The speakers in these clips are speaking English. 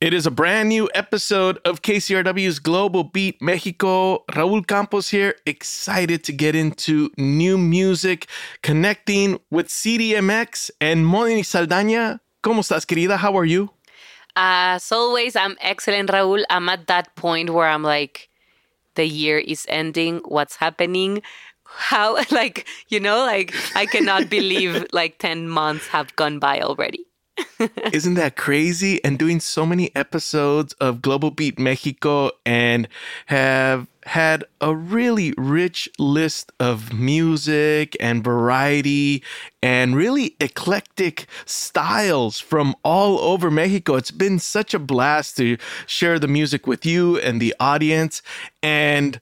It is a brand new episode of KCRW's Global Beat Mexico. Raul Campos here, excited to get into new music, connecting with CDMX and Moni Saldaña. ¿Cómo estás, querida? How are you? Uh, as always, I'm excellent, Raul. I'm at that point where I'm like, the year is ending. What's happening? How, like, you know, like, I cannot believe like 10 months have gone by already. Isn't that crazy? And doing so many episodes of Global Beat Mexico and have had a really rich list of music and variety and really eclectic styles from all over Mexico. It's been such a blast to share the music with you and the audience. And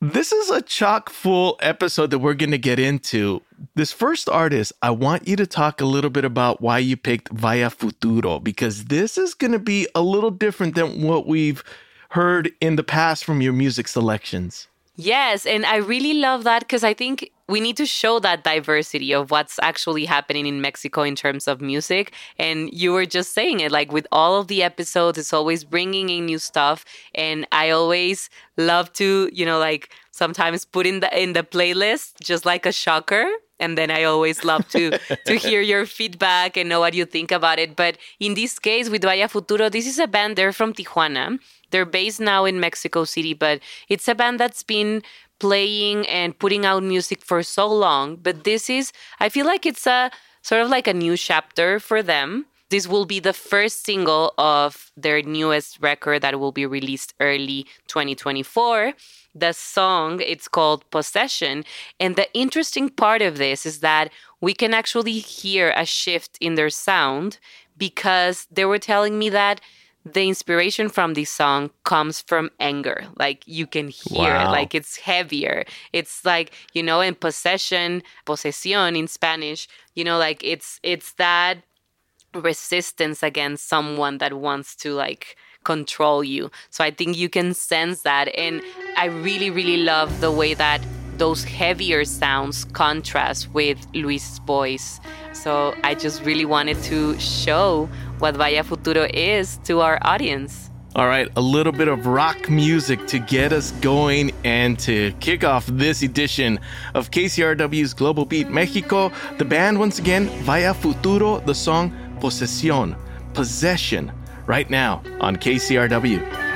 this is a chock full episode that we're going to get into. This first artist, I want you to talk a little bit about why you picked Vaya Futuro, because this is going to be a little different than what we've heard in the past from your music selections. Yes, and I really love that because I think we need to show that diversity of what's actually happening in Mexico in terms of music. And you were just saying it like with all of the episodes, it's always bringing in new stuff. And I always love to, you know, like sometimes put in the in the playlist just like a shocker and then I always love to to hear your feedback and know what you think about it. But in this case with Vaya Futuro, this is a band. They're from Tijuana. They're based now in Mexico City, but it's a band that's been playing and putting out music for so long. But this is, I feel like it's a sort of like a new chapter for them. This will be the first single of their newest record that will be released early 2024 the song it's called possession. And the interesting part of this is that we can actually hear a shift in their sound because they were telling me that the inspiration from this song comes from anger. Like you can hear wow. it. Like it's heavier. It's like you know in possession posesión in spanish you know like it's it's that resistance against someone that wants to like control you. So I think you can sense that. And I really, really love the way that those heavier sounds contrast with Luis's voice. So I just really wanted to show what Vaya Futuro is to our audience. All right, a little bit of rock music to get us going and to kick off this edition of KCRW's Global Beat Mexico. The band, once again, Vaya Futuro, the song Posesión, Possession right now on KCRW.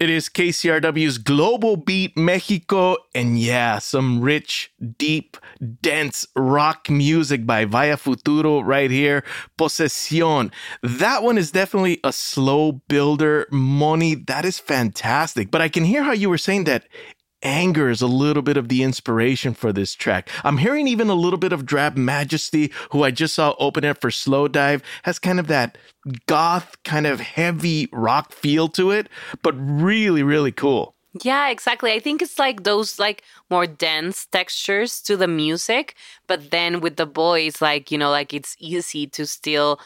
It is KCRW's Global Beat Mexico, and yeah, some rich, deep, dense rock music by Vaya Futuro right here. Posesión. That one is definitely a slow builder. Moni, that is fantastic. But I can hear how you were saying that anger is a little bit of the inspiration for this track. I'm hearing even a little bit of Drab Majesty, who I just saw open it for Slowdive, has kind of that goth, kind of heavy rock feel to it, but really, really cool. Yeah, exactly. I think it's like those like more dense textures to the music, but then with the boys, like, you know, like it's easy to still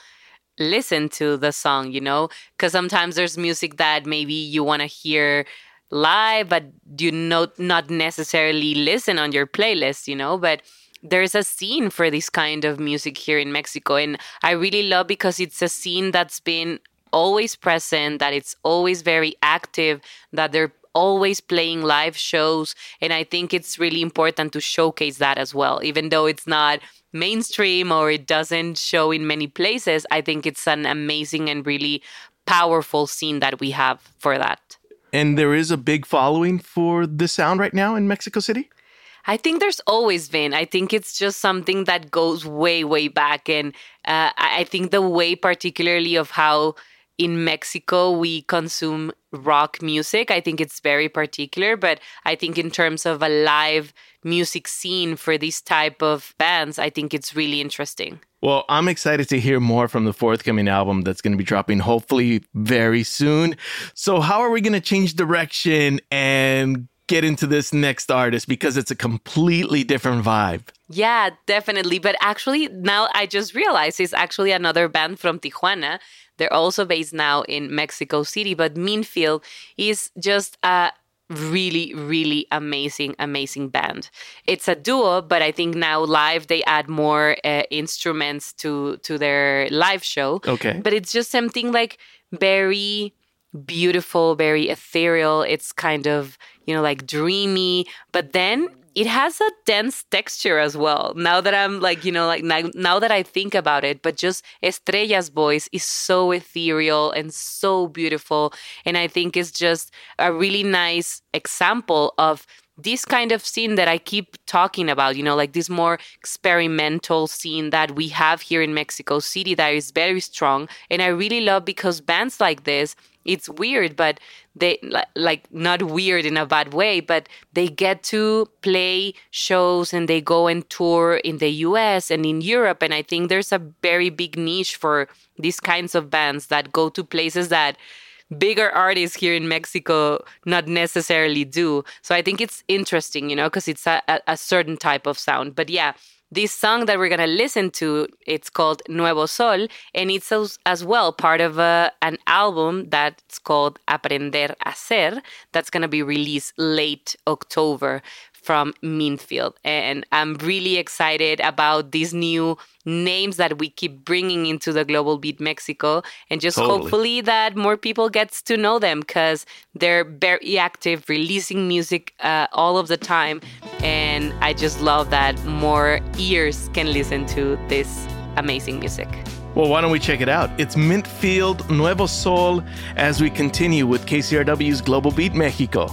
listen to the song, you know? Because sometimes there's music that maybe you want to hear live, but you know, not necessarily listen on your playlist, you know, but there's a scene for this kind of music here in Mexico. And I really love because it's a scene that's been always present, that it's always very active, that they're always playing live shows. And I think it's really important to showcase that as well. Even though it's not mainstream or it doesn't show in many places, I think it's an amazing and really powerful scene that we have for that. And there is a big following for the sound right now in Mexico City? I think there's always been. I think it's just something that goes way, way back. And uh, I think the way, particularly, of how in Mexico we consume rock music, I think it's very particular. But I think in terms of a live music scene for these type of bands, I think it's really interesting. Well, I'm excited to hear more from the forthcoming album that's going to be dropping hopefully very soon. So, how are we going to change direction and get into this next artist because it's a completely different vibe? Yeah, definitely. But actually, now I just realized it's actually another band from Tijuana. They're also based now in Mexico City, but Mint Field is just a really really amazing amazing band it's a duo but i think now live they add more uh, instruments to to their live show okay but it's just something like very beautiful very ethereal it's kind of you know like dreamy but then it has a dense texture as well. Now that I'm like, you know, like now, now that I think about it, but just Estrella's voice is so ethereal and so beautiful. And I think it's just a really nice example of this kind of scene that I keep talking about, you know, like this more experimental scene that we have here in Mexico City that is very strong. And I really love because bands like this, it's weird, but they like not weird in a bad way, but they get to play shows and they go and tour in the US and in Europe. And I think there's a very big niche for these kinds of bands that go to places that bigger artists here in Mexico not necessarily do. So I think it's interesting, you know, because it's a, a, certain type of sound. But yeah, this song that we're going to listen to it's called nuevo sol and it's as, well part of a, an album that's called aprender a ser that's going to be released late october from Mint Field. And I'm really excited about these new names that we keep bringing into the Global Beat Mexico and just totally. hopefully that more people gets to know them because they're very active, releasing music uh, all of the time. And I just love that more ears can listen to this amazing music. Well, why don't we check it out? It's Mint Field Nuevo Sol as we continue with KCRW's Global Beat Mexico.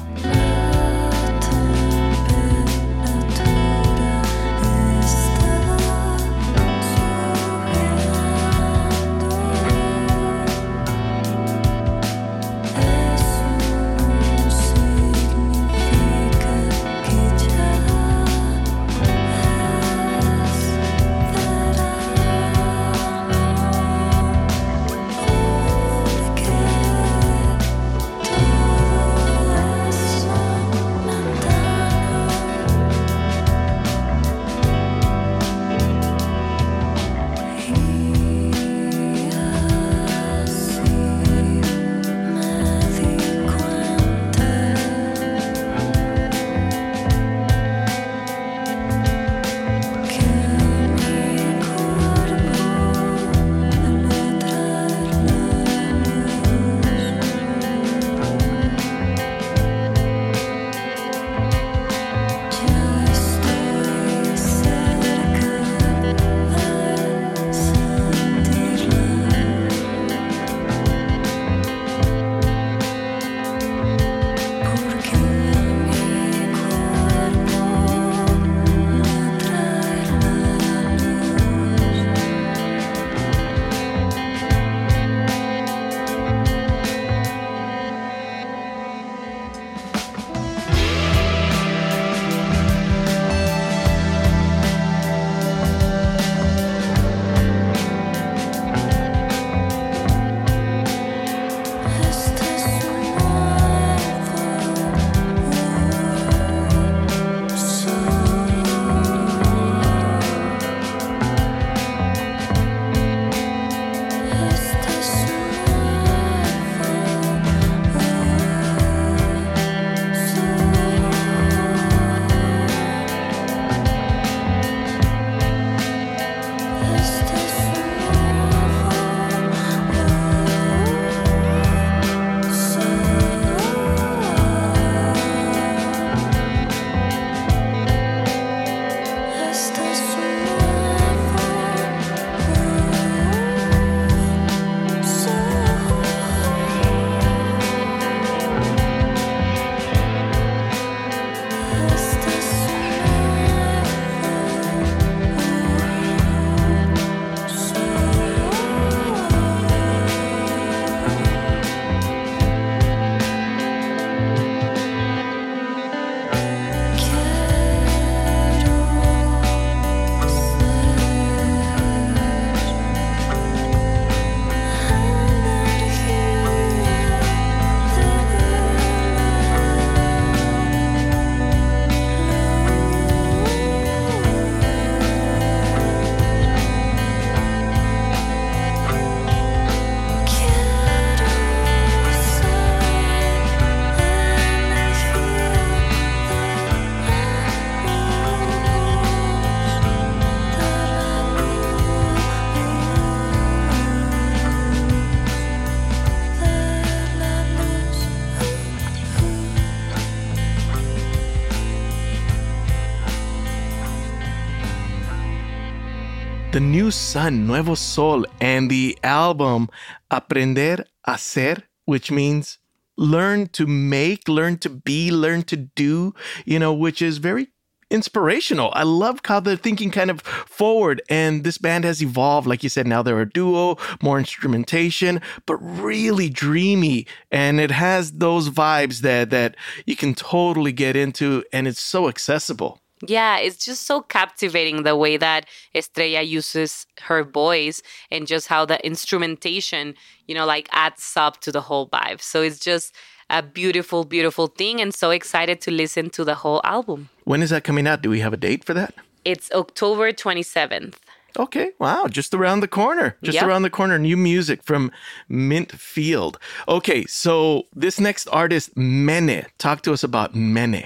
New sun, Nuevo Sol, and the album Aprender a Ser, which means learn to make, learn to be, learn to do, you know, which is very inspirational. I love how they're thinking kind of forward. And this band has evolved. Like you said, now they're a duo, more instrumentation, but really dreamy. And it has those vibes that that you can totally get into and it's so accessible. Yeah, it's just so captivating the way that Estrella uses her voice and just how the instrumentation, you know, like adds up to the whole vibe. So it's just a beautiful, beautiful thing and so excited to listen to the whole album. When is that coming out? Do we have a date for that? It's October 27th. Okay, wow, just around the corner. Just Yep. around the corner. New music from Mint Field. Okay, so this next artist, Méne. Talk to us about Méne.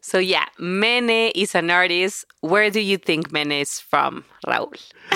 So yeah, Méne is an artist. Where do you think Méne is from, Raul?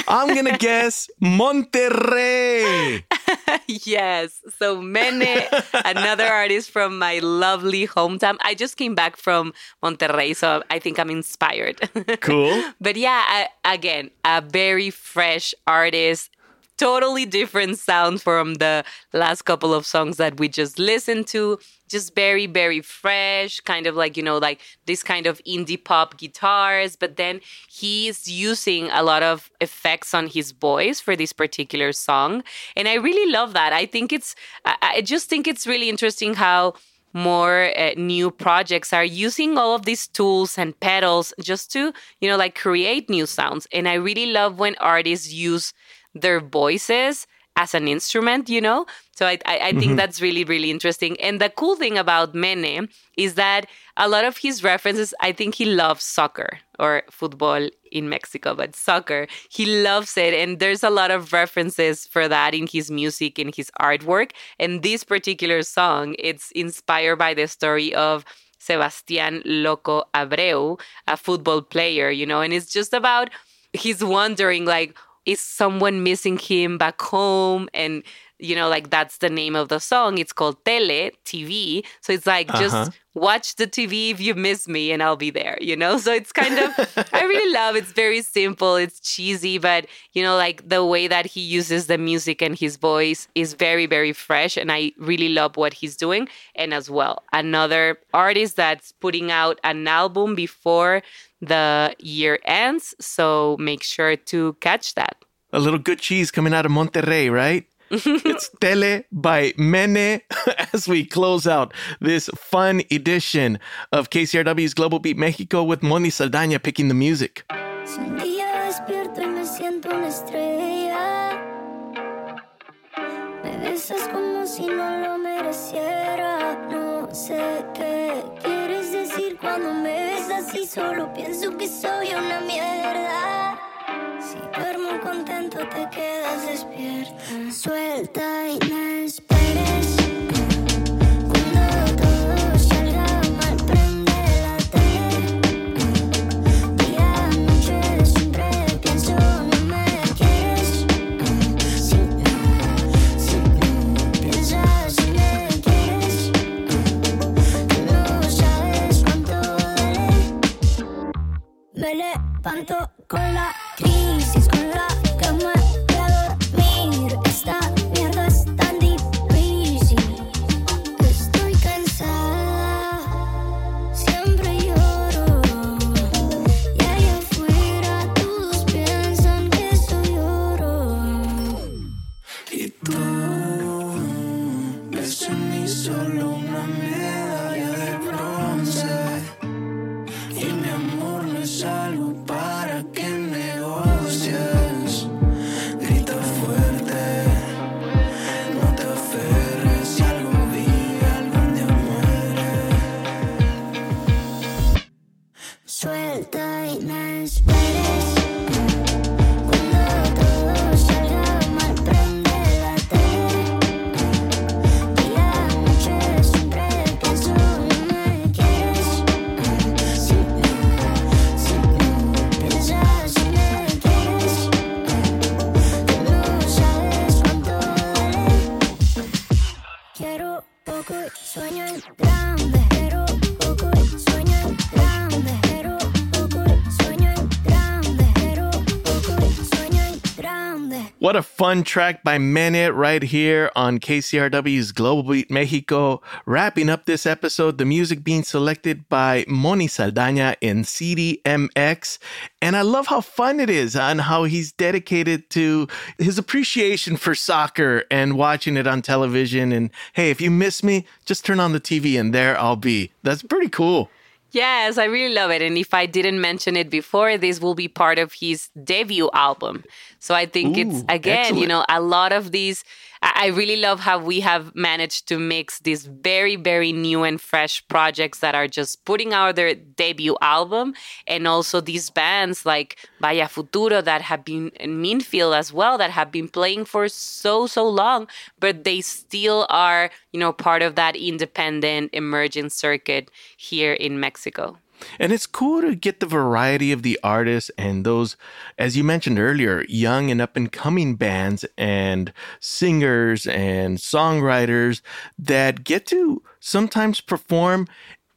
I'm gonna guess Monterrey. yes. So Méne, another artist from my lovely hometown. I just came back from Monterrey, so I think I'm inspired. Cool. but yeah, I, again, a very fresh artist. Totally different sound from the last couple of songs that we just listened to. Just very, very fresh, kind of like, you know, like this kind of indie pop guitars. But then he's using a lot of effects on his voice for this particular song. And I really love that. I think it's, I, just think it's really interesting how more uh, new projects are using all of these tools and pedals just to you know like create new sounds and i really love when artists use their voices as an instrument you know? So i, I, I think mm-hmm. that's really really interesting. And the cool thing about mene is that a lot of his references i think he loves soccer or football in mexico but soccer he loves it. And there's a lot of references for that in his music in his artwork. And this particular song it's inspired by the story of Sebastián Loco Abreu, a football player, you know, and it's just about he's wondering like is someone missing him back home? And you know like that's the name of the song. It's called tele tv so it's like Uh-huh. just watch the tv if you miss me and i'll be there you know? So it's kind of i really love it's very simple it's cheesy but you know like the way that he uses the music and his voice is very very fresh and i really love what he's doing. And as well another artist that's putting out an album before the year ends so make sure to catch that A little good cheese coming out of Monterrey, right? it's Tele by Méne as we close out this fun edition of KCRW's Global Beat Mexico with Moni Saldaña picking the music. Si un día despierto y me siento una estrella, me besas como si no lo mereciera. No sé qué quieres cuando me besas y solo pienso que soy una mierda. Si duermo contento te quedas despierta. Suelta y no パンと fun track by Méne right here on KCRW's Global Beat Mexico. Wrapping up this episode, the music being selected by Moni Saldaña in CDMX. And I love how fun it is and how he's dedicated to his appreciation for soccer and watching it on television. And hey, if you miss me, just turn on the TV and there I'll be. That's pretty cool. Yes, I really love it. And if I didn't mention it before, this will be part of his debut album. So I think it's, Ooh, again, you know, a lot of these. I really love how we have managed to mix these very, very new and fresh projects that are just putting out their debut album and also these bands like Vaya Futuro that have been in Mint Field as well, that have been playing for so, so long, but they still are, you know, part of that independent emerging circuit here in Mexico. And it's cool to get the variety of the artists and those, as you mentioned earlier, young and up and coming bands and singers and songwriters that get to sometimes perform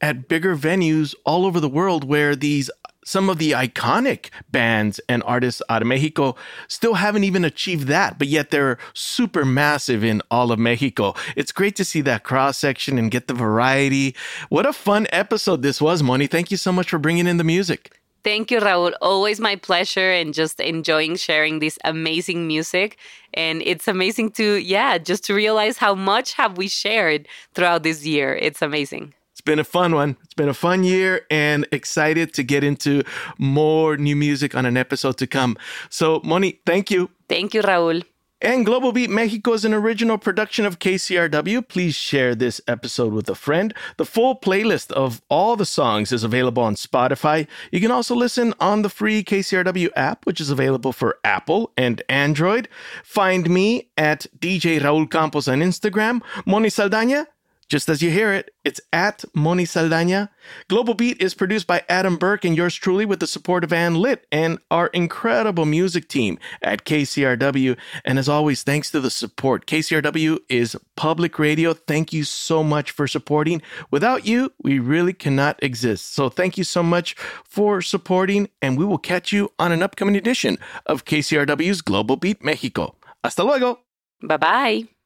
at bigger venues all over the world where these some of the iconic bands and artists out of Mexico still haven't even achieved that, but yet they're super massive in all of Mexico. It's great to see that cross section and get the variety. What a fun episode this was, Moni. Thank you so much for bringing in the music. Thank you, Raul. Always my pleasure and just enjoying sharing this amazing music. And it's amazing to, yeah, just to realize how much have we shared throughout this year. It's amazing. Been a fun one. It's been a fun year and excited to get into more new music on an episode to come. So, Moni, thank you. Thank you, Raul. And Global Beat Mexico is an original production of KCRW. Please share this episode with a friend. The full playlist of all the songs is available on Spotify. You can also listen on the free KCRW app, which is available for Apple and Android. Find me at DJ Raul Campos on Instagram. Moni Saldaña, just as you hear it, it's at Moni Saldaña. Global Beat is produced by Adam Burke and yours truly with the support of Anne Litt and our incredible music team at KCRW. And as always, thanks to the support. KCRW is public radio. Thank you so much for supporting. Without you, we really cannot exist. So thank you so much for supporting, and we will catch you on an upcoming edition of KCRW's Global Beat Mexico. Hasta luego. Bye bye.